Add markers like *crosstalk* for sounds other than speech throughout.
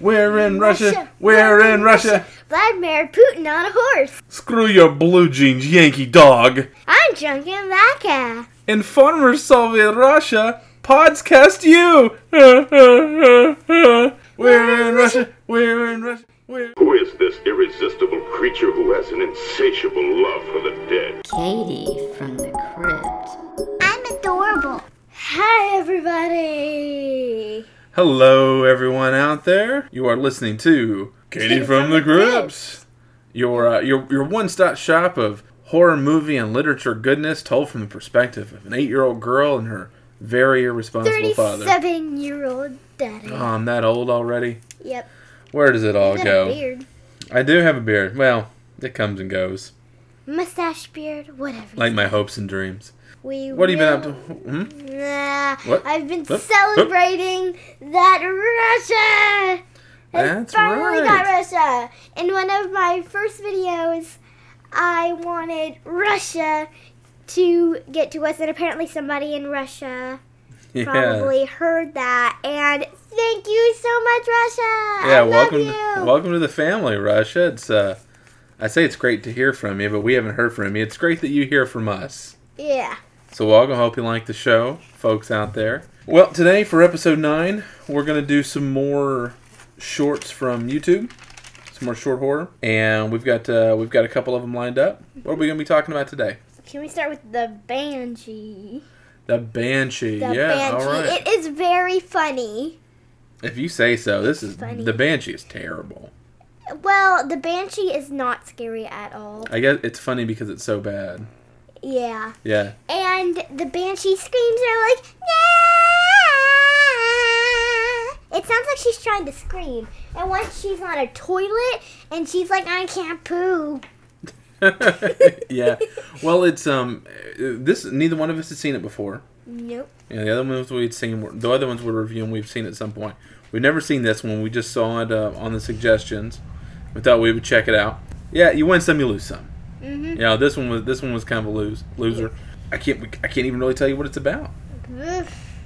We're in Russia. We're in Russia. Vladimir Putin on a horse. Screw your blue jeans, Yankee dog. I'm drunk in vodka. In former Soviet Russia, podcast you. *laughs* We're in Russia. We're in Russia. We're Who is this irresistible creature who has an insatiable love for the dead? Katie from the crypt. I'm adorable. Hi, everybody. Hello, everyone out there. You are listening to Katie from the Crypts, your uh, your your one-stop shop of horror movie and literature goodness, told from the perspective of an eight-year-old girl and her very irresponsible father. 37 year old daddy. Oh, I'm that old already. Yep. Where does it all go? I do have a beard. Well, it comes and goes, Mustache beard, whatever. like my hopes and dreams. we What have you been up to? will- Hmm? Nah, What? I've been What? celebrating that Russia. I That's finally right. got Russia. In one of my first videos, I wanted Russia to get to us, and apparently somebody in Russia *laughs* Yeah. probably heard that. And thank you so much, Russia. Yeah, welcome, you. welcome to the family, Russia. It's uh, I say it's great to hear from you, but we haven't heard from you. It's great that you hear from us. Yeah. So welcome. Hope you like the show, folks out there. Well, today for episode nine, we're gonna do some more shorts from YouTube, some more short horror, and we've got uh, we've got a couple of them lined up. What are we gonna be talking about today? Can we start with the Banshee? The Banshee. The yeah, Banshee. all right. It is very funny. if you say so. This is Funny. the Banshee is terrible. Well, the Banshee is not scary at all. I guess it's funny because it's so bad. Yeah. Yeah. And the Banshee screams are like, "Nah!" It sounds like she's trying to scream. And once she's on a toilet and she's like, I can't poo. *laughs* yeah. Well, it's um, this neither one of us has seen it before. Nope. Yeah, the other ones we'd seen, the other ones we're reviewing, we've seen at some point. We've never seen this one. We just saw it uh, on the suggestions. We thought we would check it out. Yeah, you win some, you lose some. Mm-hmm. Yeah, this one was this one was kind of a lose loser. I can't I can't even really tell you what it's about.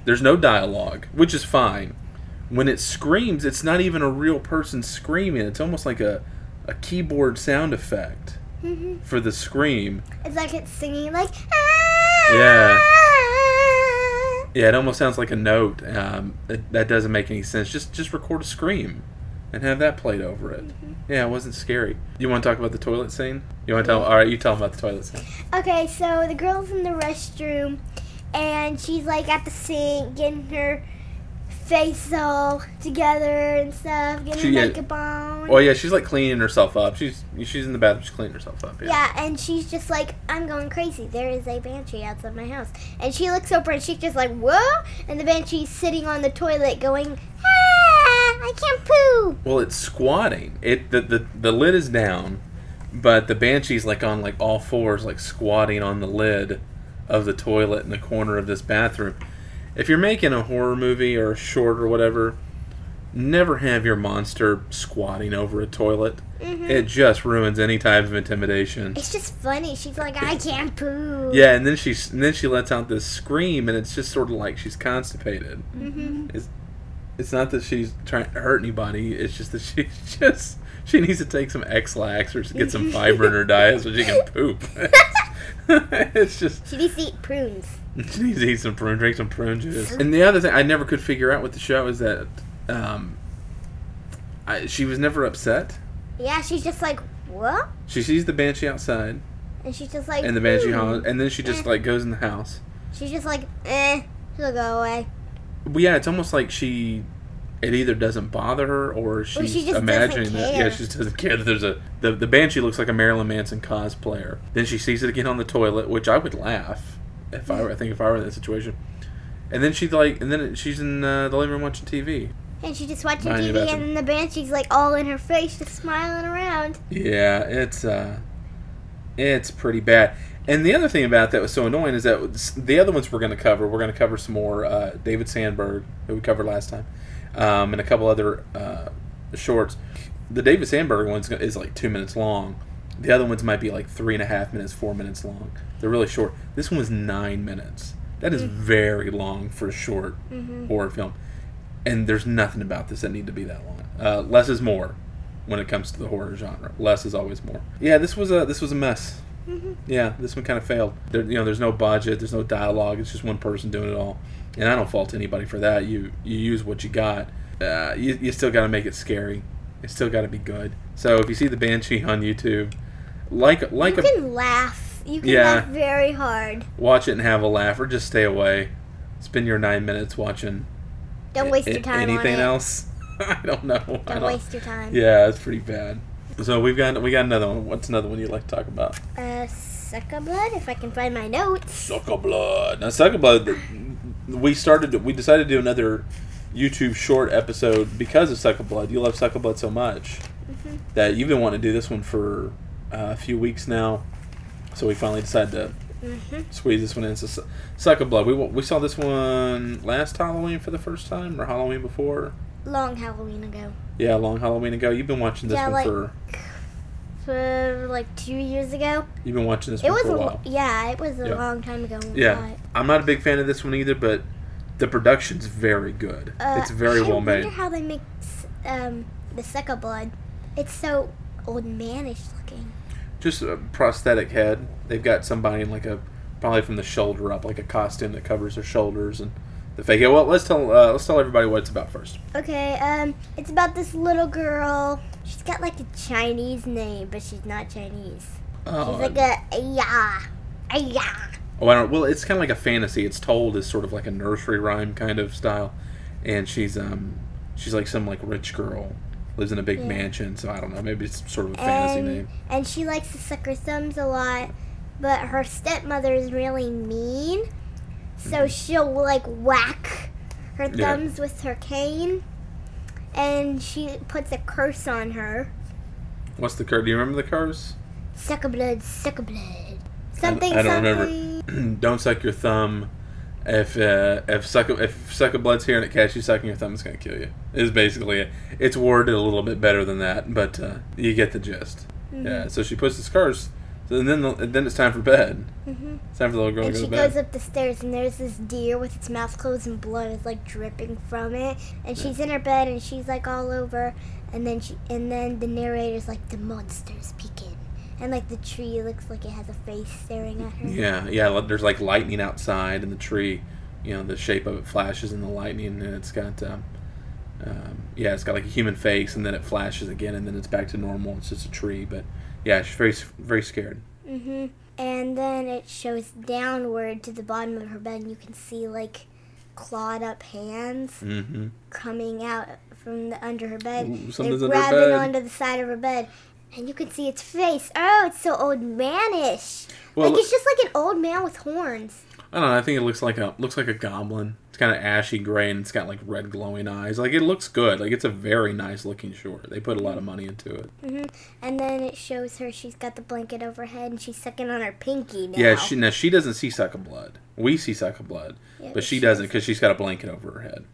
There's no dialogue, which is fine. When it screams, it's not even a real person screaming. It's almost like a a keyboard sound effect Mhm. for the scream. It's like it's singing like, Yeah. Yeah, it almost sounds like a note. Um, it, that doesn't make any sense. Just just record a scream, and have that played over it. Yeah, it wasn't scary. You want to talk about the toilet scene? You want to tell? All right, you tell them about the toilet scene. Okay, so the girl's in the restroom and she's like at the sink getting her face all together and stuff, getting She- her yeah. makeup on. Well, yeah, she's like cleaning herself up. She's she's in the bathroom. She's cleaning herself up. Yeah. Yeah, and she's just like, I'm going crazy. There is a banshee outside my house. And she looks over and she's just like, whoa! And the banshee's sitting on the toilet going, ah, I can't poo. Well, it's squatting. It the, the the lid is down, but the banshee's like on like all fours, like squatting on the lid of the toilet in the corner of this bathroom. If you're making a horror movie or a short or whatever, never have your monster squatting over a toilet. Mhm. It just ruins any type of intimidation. It's just funny. She's like, I can't poo. Yeah, and then she and then she lets out this scream, and it's just sort of like she's constipated. hmm It's it's not that she's trying to hurt anybody. It's just that she *laughs* just she needs to take some Ex-Lax or get some *laughs* fiber in her diet so she can poop. *laughs* it's just She needs to eat prunes. she needs to eat some prune, drink some prune juice. And the other thing I never could figure out with the show is that um, I, she was never upset. Yeah, she's just like, what? She sees the banshee outside, And she's just like, and the banshee hollers, and then she just Eh. like goes in the house. She's just like, eh, she'll go away. Well, yeah, it's almost like she. It either doesn't bother her or she's she imagining that. Yeah, she just doesn't care that there's a the the banshee looks like a Marilyn Manson cosplayer. Then she sees it again on the toilet, which I would laugh if I were. I think if I were in that situation. And then she's like, and then she's in uh, the living room watching TV. And she's just watching TV, and then the banshee's like all in her face, just smiling around. Yeah, it's uh, it's pretty bad. And the other thing about that was so annoying is that the other ones we're going to cover, we're going to cover some more uh, David Sandberg that we covered last time, um, and a couple other uh, shorts. The David Sandberg one is like two minutes long. The other ones might be like three and a half minutes, four minutes long. They're really short. This one was nine minutes. That is very long for a short horror film. and there's nothing about this that need to be that long. Uh, less is more when it comes to the horror genre. Less is always more. Yeah, this was a this was a mess. Yeah, this one kind of failed. There, you know, there's no budget, there's no dialogue. It's just one person doing it all, and I don't fault anybody for that. You you use what you got. Uh, you, you still got to make it scary. It still got to be good. So if you see the Banshee on YouTube, like like You a can laugh. You can Yeah. laugh very hard. watch it and have a laugh, or just stay away. Spend your nine minutes watching. Don't waste your time Anything else? *laughs* I don't know. I Don't don't- waste your time. Yeah, it's pretty bad. So we've got we got another one. What's another one you'd like to talk about? Uh, Suckablood, if I can find my notes. Suckablood. Now, Suckablood, we started. We decided to do another YouTube short episode because of Suckablood. You love Suckablood so much Mm-hmm. that you've been wanting to do this one for uh, a few weeks now. So we finally decided to Mm-hmm. squeeze this one in. So, Suckablood. We we saw this one last Halloween for the first time, or Halloween before. Long Halloween ago. Yeah, long Halloween ago. You've been watching this Yeah, one like- for. For like two years ago. You've been watching this It one was for a while. yeah, it was a Yeah. long time ago. when we saw Yeah. I'm not a big fan of this one either, but the production's very good. Uh, it's very I well made. I wonder how they make um, the Suckablood. It's so old manish looking. Just a prosthetic head. They've got somebody in like a probably from the shoulder up, like a costume that covers their shoulders and the fake. Well, let's tell uh, let's tell everybody what it's about first. Okay, um, it's about this little girl. She's got like a Chinese name, but she's not Chinese. Oh, She's like a yeah, yeah. oh, I don't. Well, it's kind of like a fantasy. It's told as sort of like a nursery rhyme kind of style, and she's um she's like some like rich girl lives in a big Yeah. mansion. So I don't know. Maybe it's sort of a fantasy and, name. and she likes to suck her thumbs a lot, but her stepmother is really mean, so she'll like whack her Mm-hmm. Yeah. thumbs with her cane, and she puts a curse on her. What's the curse? Do you remember the curse? Suck a blood, suck a blood. Something, I don't something. remember. *clears throat* don't suck your thumb. If uh, if suck if suck a blood's here and it catches you sucking your thumb, it's gonna kill you. Is basically it. It's worded a little bit better than that, but uh, you get the gist. Mm-hmm. Yeah. So she puts this curse. So then the, then it's time for bed. Mhm. It's time for the little girl And to go to bed. She goes up the stairs, and there's this deer with its mouth closed, and blood is like dripping from it. And she's in her bed, and she's like all over. And then she, and then the narrator's like, "The monster's peeking," and like the tree looks like it has a face staring at her. Yeah, yeah. There's like lightning outside, and the tree, you know, the shape of it flashes in the lightning, and it's got, um, um, yeah, it's got like a human face, and then it flashes again, and then it's back to normal. It's just a tree, but yeah, she's very, very scared. Mhm. And then it shows downward to the bottom of her bed, and you can see like clawed up hands Mm-hmm. coming out from the under her bed. Ooh, They're something's under her grabbing bed. onto the side of her bed. And you can see its face. Oh, it's so old manish. Well, like it's just like an old man with horns. I don't know. I think it looks like a looks like a goblin. It's kind of ashy gray, and it's got like red glowing eyes. Like it looks good. Like it's a very nice looking short. They put a lot of money into it. hmm And then it shows her she's got the blanket over her head and she's sucking on her pinky now. Yeah, she now she doesn't see suck of blood. We see suck of blood, Yeah, but she doesn't because she's got a blanket over her head.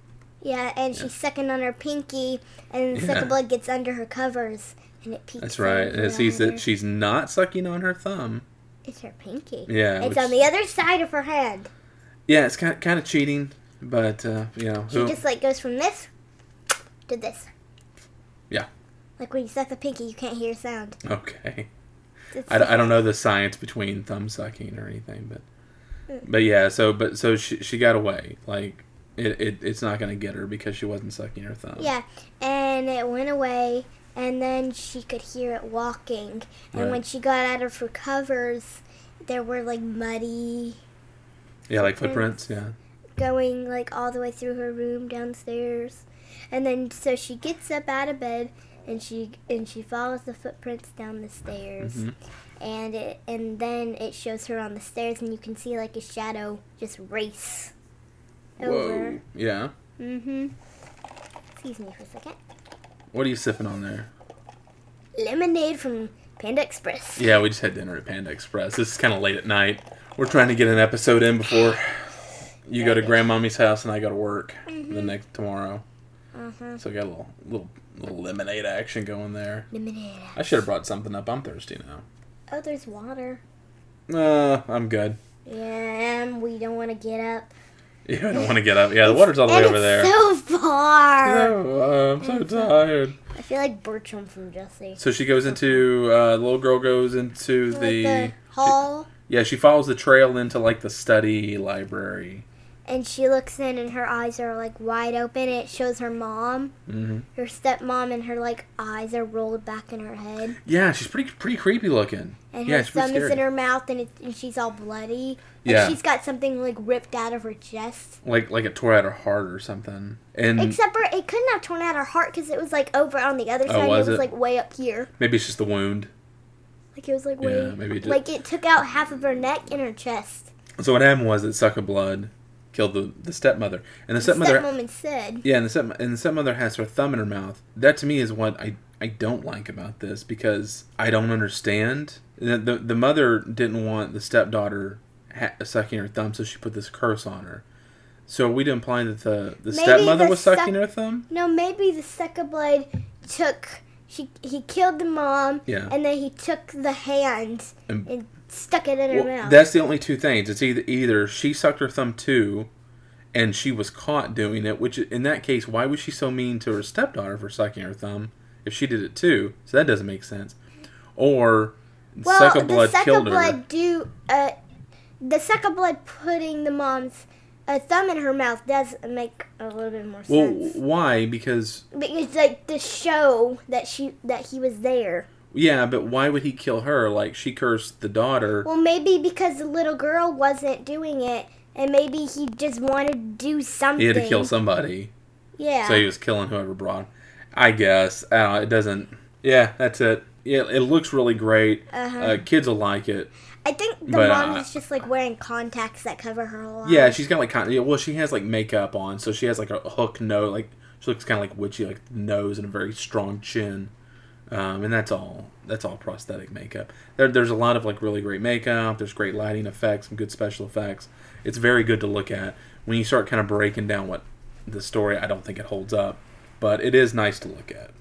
Yeah, and she's sucking on her pinky, and *laughs* the Yeah. sucker blood gets under her covers, and it peeks. That's right. And it sees that she's not sucking on her thumb. It's her pinky. Yeah, It's which- on the other side of her hand. Yeah, it's kind of, kind of cheating, but uh, you know, She who, just like goes from this to this. Yeah. Like when you suck the pinky, you can't hear sound. okay. It's I, I don't know the science between thumb sucking or anything, but but yeah. So but so she she got away. Like it, it it's not gonna get her because she wasn't sucking her thumb. Yeah, and it went away, and then she could hear it walking. And Right. when she got out of her covers, there were like muddy Yeah, like footprints. Yeah. Going like all the way through her room downstairs. And then so she gets up out of bed and she and she follows the footprints down the stairs. Mhm. And it and then it shows her on the stairs and you can see like a shadow just race over. Whoa. Yeah. Mhm. Excuse me for a second. What are you sipping on there? Lemonade from Panda Express. Yeah, we just had dinner at Panda Express. This is kind of late at night. We're trying to get an episode in before you go to Grandmommy's house and I go to work the next tomorrow. Uh-huh. So we got a little little little lemonade action going there. Lemonade. I should have brought something up. I'm thirsty now. Oh, there's water. Uh, I'm good. Yeah, and we don't want to get up. *laughs* Yeah, I don't want to get up. Yeah, the water's all the way over it's there. so far. *laughs* Oh, I'm so tired. I feel like Bertram from Jessie. So she goes into uh, the little girl goes into the, the hall, yeah she follows the trail into like the study library. And she looks in, and her eyes are like wide open. It shows her mom, hmm her stepmom, and her like eyes are rolled back in her head, Yeah, she's pretty pretty creepy looking. and yeah, her pretty thumb is in her mouth, and, it, and she's all bloody. Like Yeah. she's got something like ripped out of her chest. Like like it tore out her heart or something. And Except for it couldn't have torn out her heart because it was like over on the other side. Oh, side. was it was it? like way up here. maybe it's just the wound. Like it was like Yeah, maybe it like it took out half of her neck and her chest. So what happened was it sucked blood killed the, the stepmother, and the stepmother Stepmom said, Yeah, and the step and the stepmother has her thumb in her mouth. That to me is what I I don't like about this because I don't understand. The the, the mother didn't want the stepdaughter ha- sucking her thumb, so she put this curse on her. So are we to imply that the the Maybe stepmother the was sucking step- her thumb? "No, maybe the sucker blood took she he killed the mom, Yeah. and then he took the hand And- and, stuck it in her Well, mouth." that's the only two things. It's either either she sucked her thumb too, and she was caught doing it. Which in that case, why was she so mean to her stepdaughter for sucking her thumb if she did it too? So that doesn't make sense. Or well, suck of the blood second killed her. blood do uh, the second blood putting the mom's uh, thumb in her mouth does make a little bit more sense. Well, why? Because Because like to show that she that he was there. Yeah, but why would he kill her? Like she cursed the daughter. Well, maybe because the little girl wasn't doing it, and maybe he just wanted to do something. he had to kill somebody, Yeah. so he was killing whoever brought. Him. I guess. I it doesn't. Yeah, that's it. Yeah, it looks really great. Uh-huh. Uh, kids will like it. I think the but, mom uh, is just like wearing contacts that cover her whole eye. Yeah, she's got like yeah, well, she has like makeup on, so she has like a hook nose, like she looks kind of like witchy, like nose and a very strong chin, um, and that's all. That's all prosthetic makeup. There, there's a lot of like really great makeup. There's great lighting effects, some good special effects. It's very good to look at. When you start kind of breaking down what the story, I don't think it holds up, but it is nice to look at.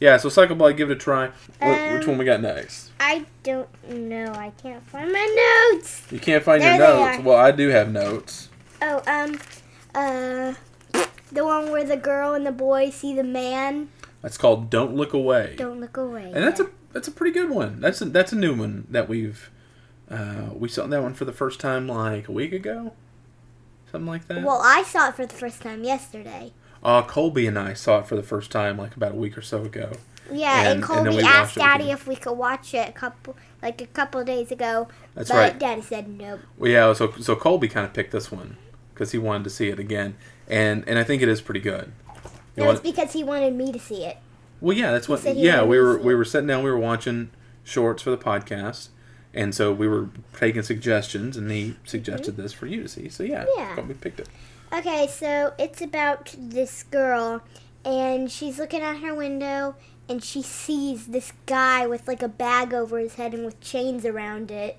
Yeah, so Suckablood, give it a try. Wh- which Um, one we got next? I don't know. I can't find my notes. You can't find there your notes. are. Well, I do have notes. Oh, um, uh, the one where the girl and the boy see the man. That's called "Don't Look Away." Don't look away. And that's a that's a pretty good one. That's a, that's a new one that we've uh, we saw that one for the first time like a week ago, something like that. Well, I saw it for the first time yesterday. uh, Colby and I saw it for the first time like about a week or so ago. Yeah, And- and, and Colby we asked Daddy if we could watch it a couple, like a couple days ago. That's but right. Daddy said nope. Well, yeah, so so Colby kind of picked this one because he wanted to see it again, and and I think it is pretty good. No, it's because he wanted me to see it. Well, yeah, that's what. Yeah, we were we were sitting down, we were watching shorts for the podcast, and so we were taking suggestions, and he suggested this for you to see. So yeah, Mm-hmm. Yeah. we picked it. Okay, so it's about this girl, and she's looking out her window, and she sees this guy with like a bag over his head and with chains around it.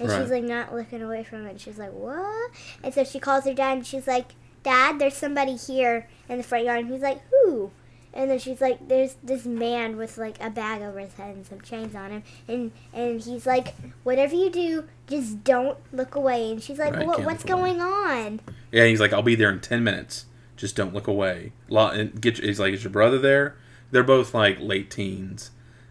And Right. she's like not looking away from it. She's like, "What?" And so she calls her dad, and she's like, "Dad, there's somebody here in the front yard." And he's like, "Who?" And then she's like, "There's this man with like a bag over his head and some chains on him." And and he's like, "Whatever you do, just don't look away." And she's like, Right, "What? can't What's look away." going on?" Yeah, he's like, I'll be there in ten minutes. Just don't look away. Lo- and get. He's like, is your brother there? They're both like late teens,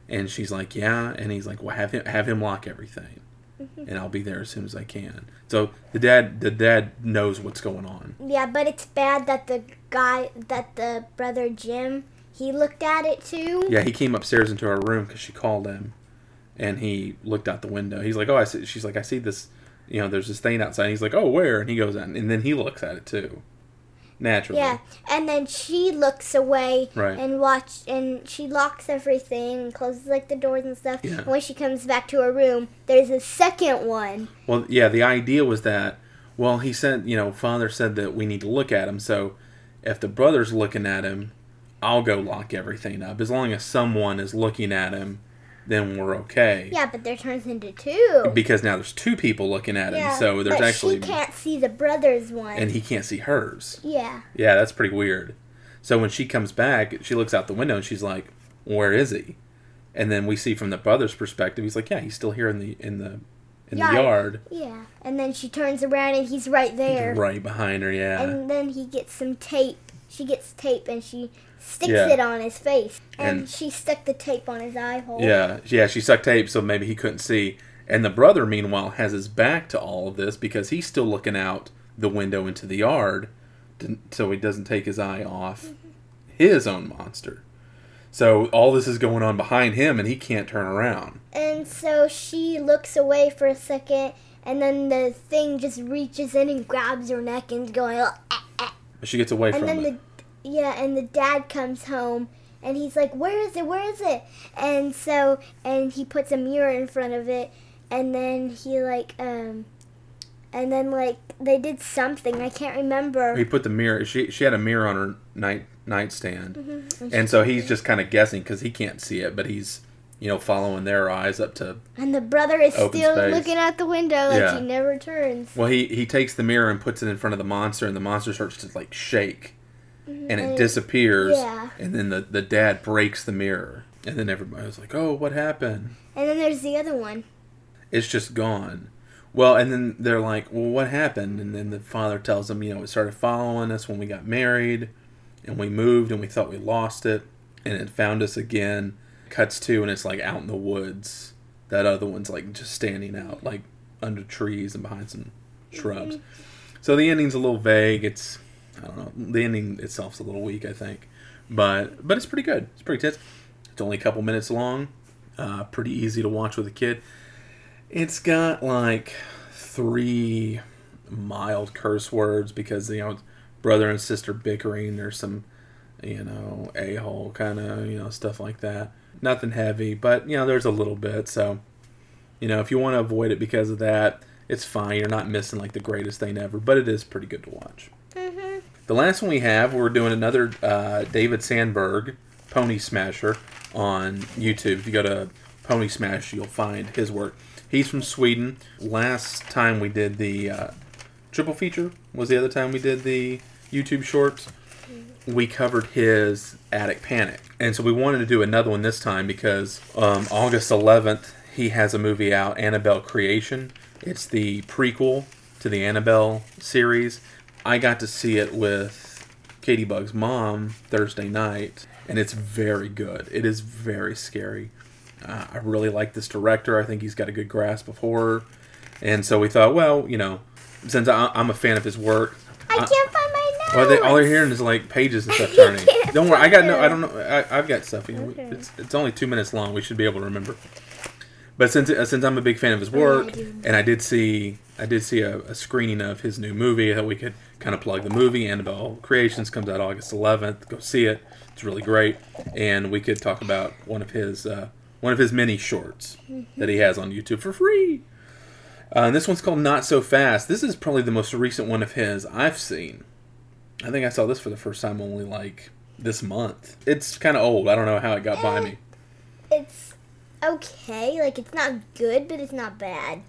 and she's like, yeah. And he's like, well, have him have him lock everything, Mm-hmm. and I'll be there as soon as I can. So the dad the dad knows what's going on. Yeah, but it's bad that the guy, that the brother Jim, he looked at it too. Yeah, he came upstairs into our room because she called him, and he looked out the window. He's like, oh, I see. She's like, I see this. You know, there's this thing outside. He's like, oh, where? And he goes out, and then he looks at it too. Naturally. Yeah, and then she looks away Right. and watch, and she locks everything and closes like the doors and stuff. Yeah. And when she comes back to her room, there's a second one. Well, yeah, the idea was that, well, he said, you know, father said that we need to look at him. So if the brother's looking at him, I'll go lock everything up. As long as someone is looking at him, then we're okay. Yeah, but there turns into two. Because now there's two people looking at him. yeah, so there's but actually. she can't see the brother's one. And he can't see hers. yeah. Yeah, that's pretty weird. So when she comes back, she looks out the window and she's like, "Where is he?" And then we see from the brother's perspective, he's like, "Yeah, he's still here in the in the in Yeah. the yard, Yeah. And then she turns around and he's right there. right behind her. Yeah, And then he gets some tape. She gets tape and she sticks Yeah. it on his face. And, And- she stuck the tape on his eye hole. yeah, yeah. She stuck tape so maybe he couldn't see. And the brother, meanwhile, has his back to all of this because he's still looking out the window into the yard, to, so he doesn't take his eye off his own monster. So all this is going on behind him, and he can't turn around. And so she looks away for a second and then the thing just reaches in and grabs her neck and going "Ah, ah." She gets away and from then it. the yeah and the dad comes home and he's like where is it where is it and so and he puts a mirror in front of it and then he like um and then like they did something i can't remember He put the mirror. She she had a mirror on her night nightstand, Mm-hmm. and so he's just kind of guessing because he can't see it, but he's you know following their eyes up to. and the brother is still space. looking out the window like Yeah. he never turns Well, he he takes the mirror and puts it in front of the monster, and the monster starts to like shake, Mm-hmm. and it disappears. yeah. And then the the dad breaks the mirror, and then everybody's like, "Oh, what happened?" and then there's the other one It's just gone. Well, and then they're like, "Well, what happened?" And then the father tells them, "You know, it started following us when we got married, and we moved, and we thought we lost it, and it found us again." Cuts to, and it's like out in the woods. That other one's like just standing out, like under trees and behind some shrubs. Mm-hmm. So the ending's a little vague. It's I don't know. The ending itself's a little weak, I think, but but it's pretty good. It's pretty tense. It's only a couple minutes long. Uh, pretty easy to watch with a kid. It's got like three mild curse words because you know brother and sister bickering. There's some you know a hole kind of you know stuff like that. Nothing heavy, but you know there's a little bit. So you know if you want to avoid it because of that, it's fine. You're not missing like the greatest thing ever, but it is pretty good to watch. The last one we have, we're doing another uh, David Sandberg Pony Smasher on YouTube. If you go to Pony Smash, you'll find his work. He's from Sweden. Last time we did the uh, triple feature was the other time we did the YouTube shorts. We covered his Attic Panic, and so we wanted to do another one this time because um, August 11th he has a movie out, Annabelle Creation. It's the prequel to the Annabelle series. I got to see it with Katie Bug's mom Thursday night, and it's very good. It is very scary. Uh, I really like this director. I think he's got a good grasp of horror, and so we thought, well, you know, since I, I'm a fan of his work, i I- can't find my notes well, they, all they're hearing is like pages and *laughs* stuff turning. Don't worry, I got no. I don't know. I, I've got stuff. You know, Okay. It's it's only two minutes long. We should be able to remember. But since uh, since I'm a big fan of his work, I and I did see I did see a, a screening of his new movie that we could kind of plug the movie. Annabelle Creations comes out August 11th. Go see it. It's really great, and we could talk about one of his uh, one of his many shorts that he has on YouTube for free. Uh, and this one's called Not So Fast. This is probably the most recent one of his I've seen. I think I saw this for the first time only like this month. It's kind of old. I don't know how it got by me. it's okay like it's not good but it's not bad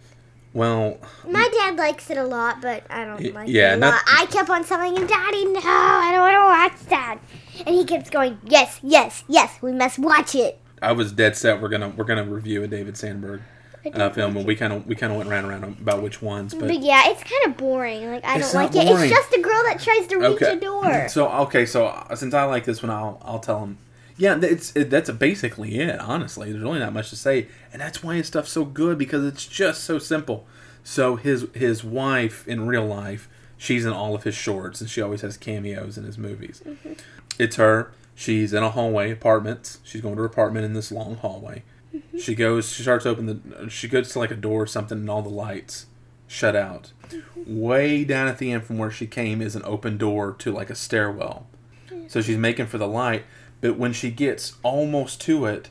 Well, My dad likes it a lot, but I don't Y- like yeah, it a not- lot. I kept on telling him, Daddy, no, I don't want to watch that. And he keeps going, Yes, yes, yes, we must watch it. I was dead set. We're gonna we're gonna review a David Sandberg uh, film, and we kind of we kind of went round and round about which ones, but But yeah, it's kind of boring. Like I don't like it. boring. It's just a girl that tries to reach okay. a door. So okay, so uh, since I like this one, I'll I'll tell him. Yeah, it's it, that's basically it. Honestly, there's really not much to say, and that's why his stuff's so good because it's just so simple. So his his wife in real life, she's in all of his shorts, and she always has cameos in his movies. Mm-hmm. It's her. She's in a hallway apartment. She's going to her apartment in this long hallway. Mm-hmm. She goes. She starts to open the. She goes to like a door or something, and all the lights shut out. Mm-hmm. Way down at the end from where she came is an open door to like a stairwell. So she's making for the light, but when she gets almost to it,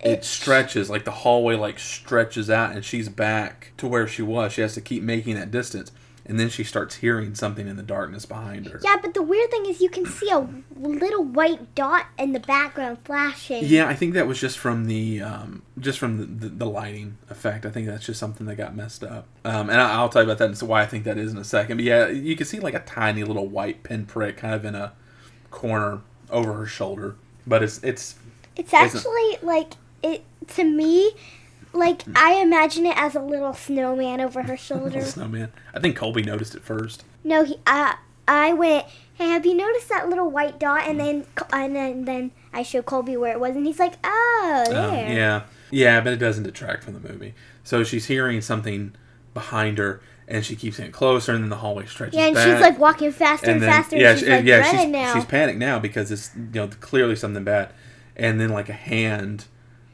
it stretches like the hallway like stretches out, and she's back to where she was. She has to keep making that distance, and then she starts hearing something in the darkness behind her. yeah, but the weird thing is you can see a little white dot in the background flashing. Yeah, I think that was just from the um, just from the, the, the lighting effect. I think that's just something that got messed up. Um, and I, I'll tell you about that and so why I think that is in a second. But yeah, you can see like a tiny little white pinprick kind of in a corner over her shoulder. But it's it's It's actually like it to me. like I imagine it as a little snowman over her *laughs* shoulder. Snowman. I think Colby noticed it first. no, he. I I went. Hey, have you noticed that little white dot? And then and then then I showed Colby where it was, and he's like, oh, Um, there. yeah, yeah, but it doesn't detract from the movie. So she's hearing something behind her, and she keeps getting closer, and then the hallway stretches Yeah, and back. she's like walking faster and, and then faster. yeah, and she's she- like yeah, she's, now. she's panicked now because it's you know clearly something bad, and then like a hand,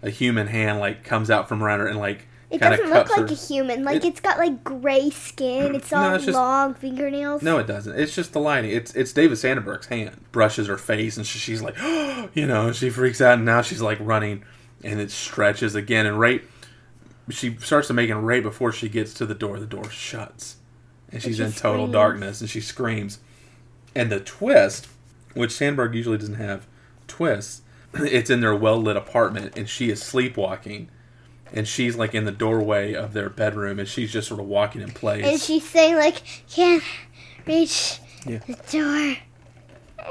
a human hand, like comes out from around her and like it doesn't look cups like a human. Like It- it's got like gray skin. *clears throat* It's No, all it's just- long fingernails. No, it doesn't. It's just the lighting. It's it's David Sandberg's hand brushes her face, and she, she's like, *gasps* you know, she freaks out, and now she's like running, and it stretches again, and right, she starts to make it right before she gets to the door. The door shuts, and she's she in total screams. darkness, and she screams, and the twist, which Sandberg usually doesn't have twists, *clears throat* it's in their well lit apartment, and she is sleepwalking. And she's like in the doorway of their bedroom, and she's just sort of walking in place. And she's saying like, can't reach Yeah. the door.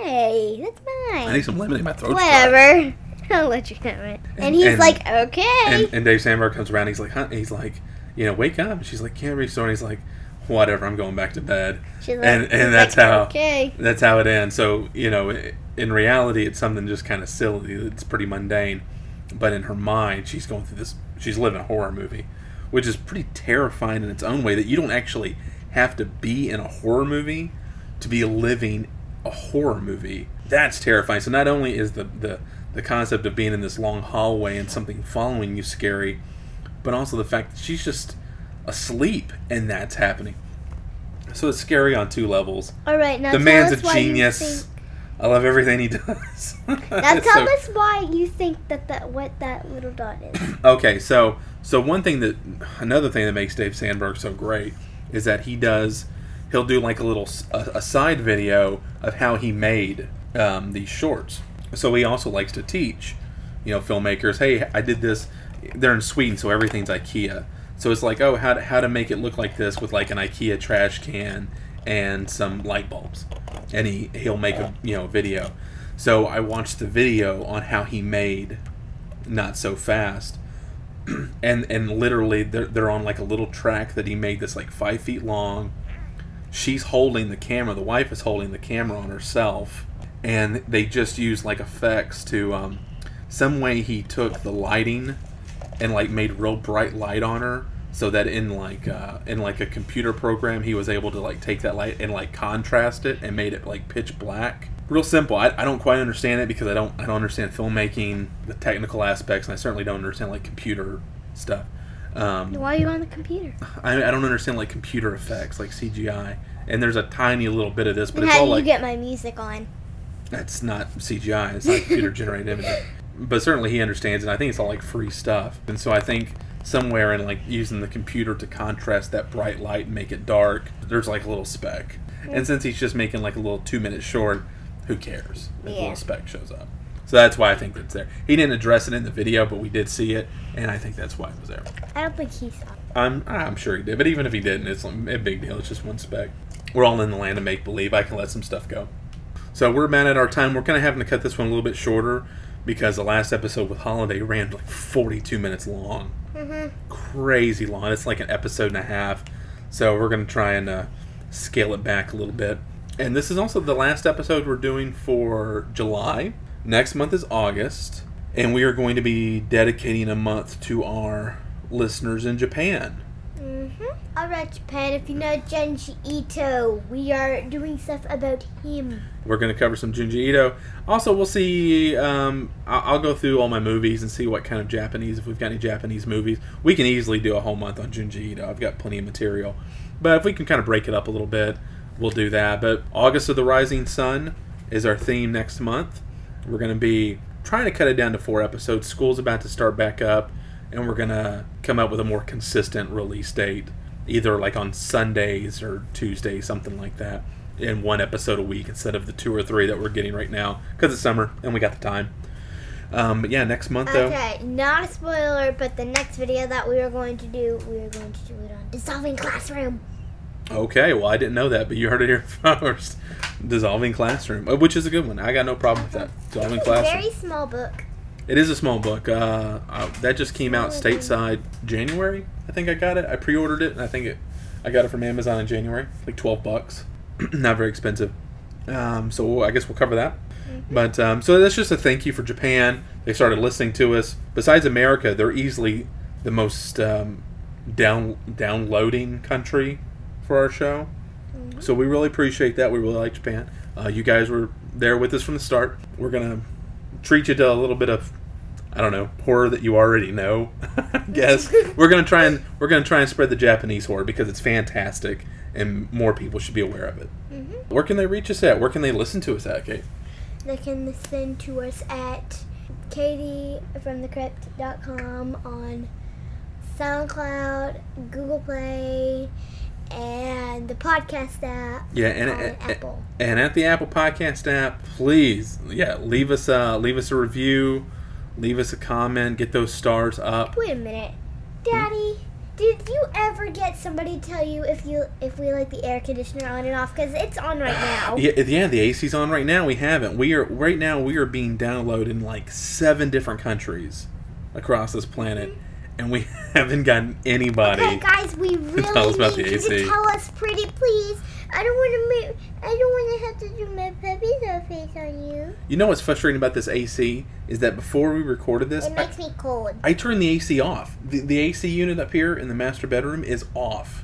Hey, that's mine. I need some lemon in My throat. dry. Whatever. I'll let you have it. And, And- he's and- like, okay. And, and Dave Sandberg comes around. He's like, huh? He's like, you know, wake up. And she's like, can't reach the door. And he's like, whatever. I'm going back to bed. She's like- and and that's like, how Okay. that's how it ends. So you know, in reality, it's something just kind of silly. It's pretty mundane, but in her mind, she's going through this. She's living a horror movie, which is pretty terrifying in its own way. That you don't actually have to be in a horror movie to be living a horror movie. That's terrifying. So not only is the the the concept of being in this long hallway and something following you scary, but also the fact that she's just asleep and that's happening. So it's scary on two levels. All right, now the man's a genius. I love everything he does. *laughs* Now tell So- us why you think that that what that little dot is. *clears throat* Okay, so so one thing that another thing that makes Dave Sandberg so great is that he does he'll do like a little a side video of how he made um, these shorts. So he also likes to teach, you know, filmmakers. Hey, I did this. They're in Sweden, so everything's IKEA. So it's like, oh, how to, how to make it look like this with like an IKEA trash can and some light bulbs, and he he'll make a you know video. So I watched the video on how he made not so fast *clears throat* and and literally they're, they're on like a little track that he made that's like five feet long she's holding the camera the wife is holding the camera on herself and they just used like effects to um, some way he took the lighting and like made real bright light on her so that in like uh, in like a computer program he was able to like take that light and like contrast it and made it like pitch black real simple I, I don't quite understand it because i don't i don't understand filmmaking the technical aspects and i certainly don't understand like computer stuff um, Why are you on the computer? I, I don't understand like computer effects like cgi and there's a tiny little bit of this but And it's how all do you like get my music on? That's not CGI. It's not computer generated *laughs* imaging. But certainly he understands, and I think it's all like free stuff. And so I think somewhere in like using the computer to contrast that bright light and make it dark, there's like a little speck. And since he's just making like a little two minute short, who cares? if a little speck shows up. So that's why I think it's there. He didn't address it in the video, but we did see it, and I think that's why it was there. I don't think he saw. it. I'm I'm sure he did, but even if he didn't, it's a big deal. It's just one speck. We're all in the land of make believe. I can let some stuff go. So we're about at our time. We're kind of having to cut this one a little bit shorter because the last episode with Holiday ran like 42 minutes long. Crazy long. It's like an episode and a half. So we're going to try and uh, scale it back a little bit. And this is also the last episode we're doing for July. Next month is August. And we are going to be dedicating a month to our listeners in Japan. Mm-hmm. All right, Japan. If you know Junji Ito, we are doing stuff about him. We're going to cover some Junji Ito. Also, we'll see. Um, I'll go through all my movies and see what kind of Japanese, if we've got any Japanese movies. We can easily do a whole month on Junji Ito. I've got plenty of material. But if we can kind of break it up a little bit, we'll do that. But August of the Rising Sun is our theme next month. We're going to be trying to cut it down to four episodes. School's about to start back up, and we're going to come up with a more consistent release date, either like on Sundays or Tuesdays, something like that, in one episode a week instead of the two or three that we're getting right now because it's summer and we got the time. Um, but yeah, next month though. Okay, not a spoiler, but the next video that we are going to do, we are going to do it on dissolving classroom. Okay, well I didn't know that, but you heard it here *laughs* first. Dissolving Classroom, uh, which is a good one. I got no problem with that. Dissolving It's a Classroom. very small book. It is a small book. Uh, uh, that just came out stateside January. I think I got it. I pre-ordered it, and I think it. I got it from Amazon in January, like twelve bucks. *clears throat* Not very expensive. Um, so I guess we'll cover that. But um, so that's just a thank you for Japan. They started listening to us. Besides America, they're easily the most um, down downloading country for our show. So we really appreciate that. We really like Japan. Uh, you guys were there with us from the start. We're gonna treat you to a little bit of I don't know horror that you already know. *laughs* I guess we're gonna try and we're gonna try and spread the Japanese horror because it's fantastic and more people should be aware of it. Where can they reach us at? Where can they listen to us at, Kate? They can listen to us at katiefromthecrypt.com on SoundCloud, Google Play, and the podcast app Yeah, and on and, Apple. and at the Apple Podcast app, please, yeah, leave us uh leave us a review, leave us a comment, get those stars up. Wait a minute, Daddy. Did you ever get somebody to tell you if you if we like the air conditioner on and off? Because it's on right now. *sighs* Yeah, yeah, the AC's on right now. We haven't. We are right now. We are being downloaded in like seven different countries across this planet, and we *laughs* haven't gotten anybody. Okay, guys, we *laughs* really Tell us about need the you AC. to tell us pretty please. I don't want to make. I don't want to have to do my puppy dog face on you. You know what's frustrating about this AC is that before we recorded this, It I, makes me cold. I turned the AC off. The, the AC unit up here in the master bedroom is off,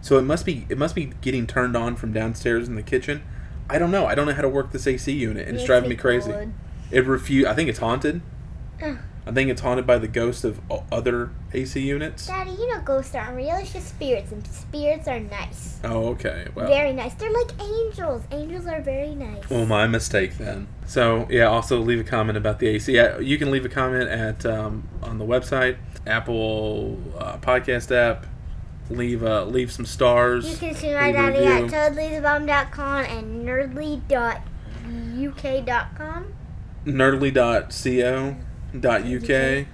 so it must be it must be getting turned on from downstairs in the kitchen. I don't know. I don't know how to work this AC unit, and it's Makes driving me me crazy. cold. It refuse. I think it's haunted. Ugh. I think it's haunted by the ghost of other AC units. Daddy, you know ghosts aren't real. It's just spirits, and spirits are nice. Oh, okay. Well, Very nice. They're like angels. Angels are very nice. well, my mistake then. So yeah, also leave a comment about the AC. You can leave a comment at um, on the website, Apple uh, Podcast app. Leave uh, leave some stars. You can see my daddy at review. totallythebomb.com and nerdly.uk.com. nerdly.co.uk.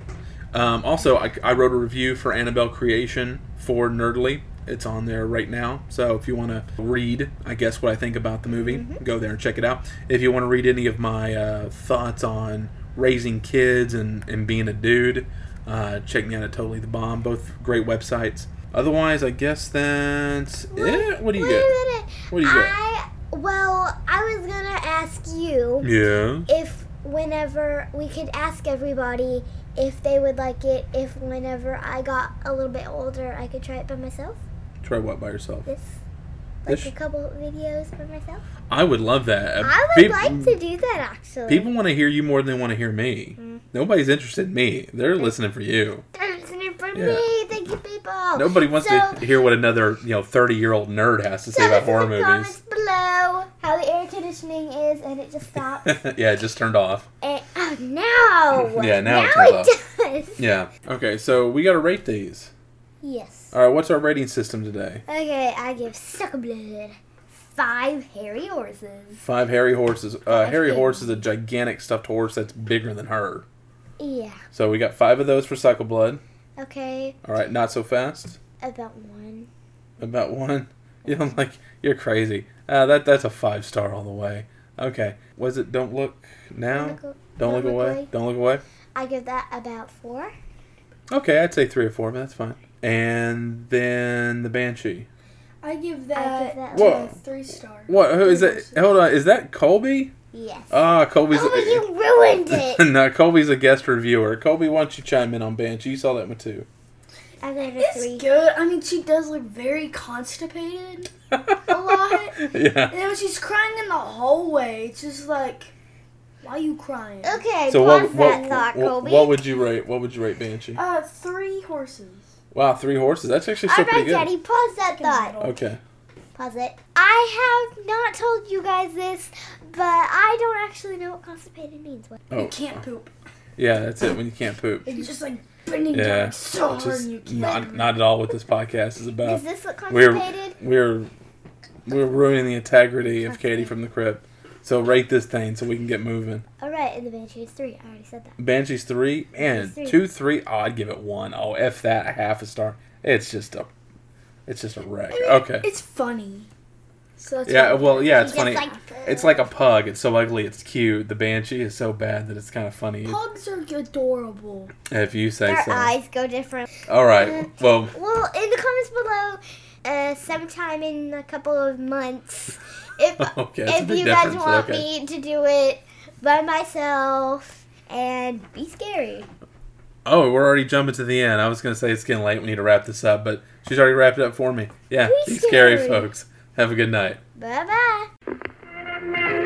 Um, also, I, I wrote a review for Annabelle Creation for Nerdly. It's on there right now. So if you want to read, I guess, what I think about the movie, go there and check it out. If you want to read any of my uh, thoughts on raising kids and, and being a dude, uh, check me out at Totally the Bomb. Both great websites. Otherwise, I guess that's it. What do you Wait get? What do you get? I well, I was gonna ask you Yeah. if whenever we could ask everybody if they would like it if whenever I got a little bit older I could try it by myself. Try what by yourself? This like This- a couple videos by myself. I would love that. Uh, I would peop- like to do that actually. People want to hear you more than they want to hear me. Mm. Nobody's interested in me. They're listening for you. They're listening for Yeah. me. Thank you, people. Nobody wants so, to hear what another, you know, 30-year-old nerd has to say about horror movies. comments how the air conditioning is, and it just stopped. *laughs* yeah, it just turned off. and, oh, now. *laughs* Yeah, now it now turns it does. *laughs* Yeah. Okay, so we got to rate these. Yes. All right, what's our rating system today? Okay, I give Suckablood five hairy horses. Five hairy horses. Uh, hairy hairy. horse is a gigantic stuffed horse that's bigger than her. Yeah. So we got five of those for Suckablood. Okay, All right, not so fast. about one. About one. *laughs* You know, like you're crazy. Uh, that that's a five star all the way. Okay. Was it? Don't look now. Don't look- Don't look away. Don't look away. I give that about four. Okay, I'd say three or four, but that's fine. And then the Banshee. I give I that, give that Whoa. a three star. What? Who is that? Hold on. Is that Colby? Yes. Ah, Colby's. oh, you ruined *laughs* it. no, Colby's a guest reviewer. Colby, why don't you chime in on Banshee? You saw that one too. I gave it It's three. good. I mean, she does look very constipated a lot. *laughs* yeah. And then when she's crying in the hallway, it's just like, why are you crying? Okay, So pause what? What, that thought, what, Colby. what would you rate? What would you rate Banshee? Uh, three horses. Wow, three horses. That's actually still All pretty right, good. Daddy, pause that thought. Okay. Pause it. I have not told you guys this, but I don't actually know what constipated means. What? Oh, You can't poop. yeah, that's it. When you can't poop. It's just like bending Yeah, so Just you can't. not not at all what this podcast is about. Is this what we're we're we're ruining the integrity of Katie from the crypt. So rate this thing so we can get moving. All right, and the Banshee is three. I already said that. Banshee's three and two, three. Oh, I'd give it one. Oh, f that half a star. It's just a, it's just a wreck. I mean, Okay. It's funny. So Yeah. Well, yeah, it's funny. like. It's like a pug. It's so ugly. It's cute. The banshee is so bad that it's kind of funny. Pugs are adorable. If you say Their so. eyes go different. All right. Well, Well, in the comments below, uh, sometime in a couple of months, *laughs* if Okay, if you guys want okay. me to do it by myself and be scary. oh, we're already jumping to the end. I was gonna say it's getting late. We need to wrap this up, but she's already wrapped it up for me. Yeah. Be Be scary, scary. folks. Have a good night. Bye bye.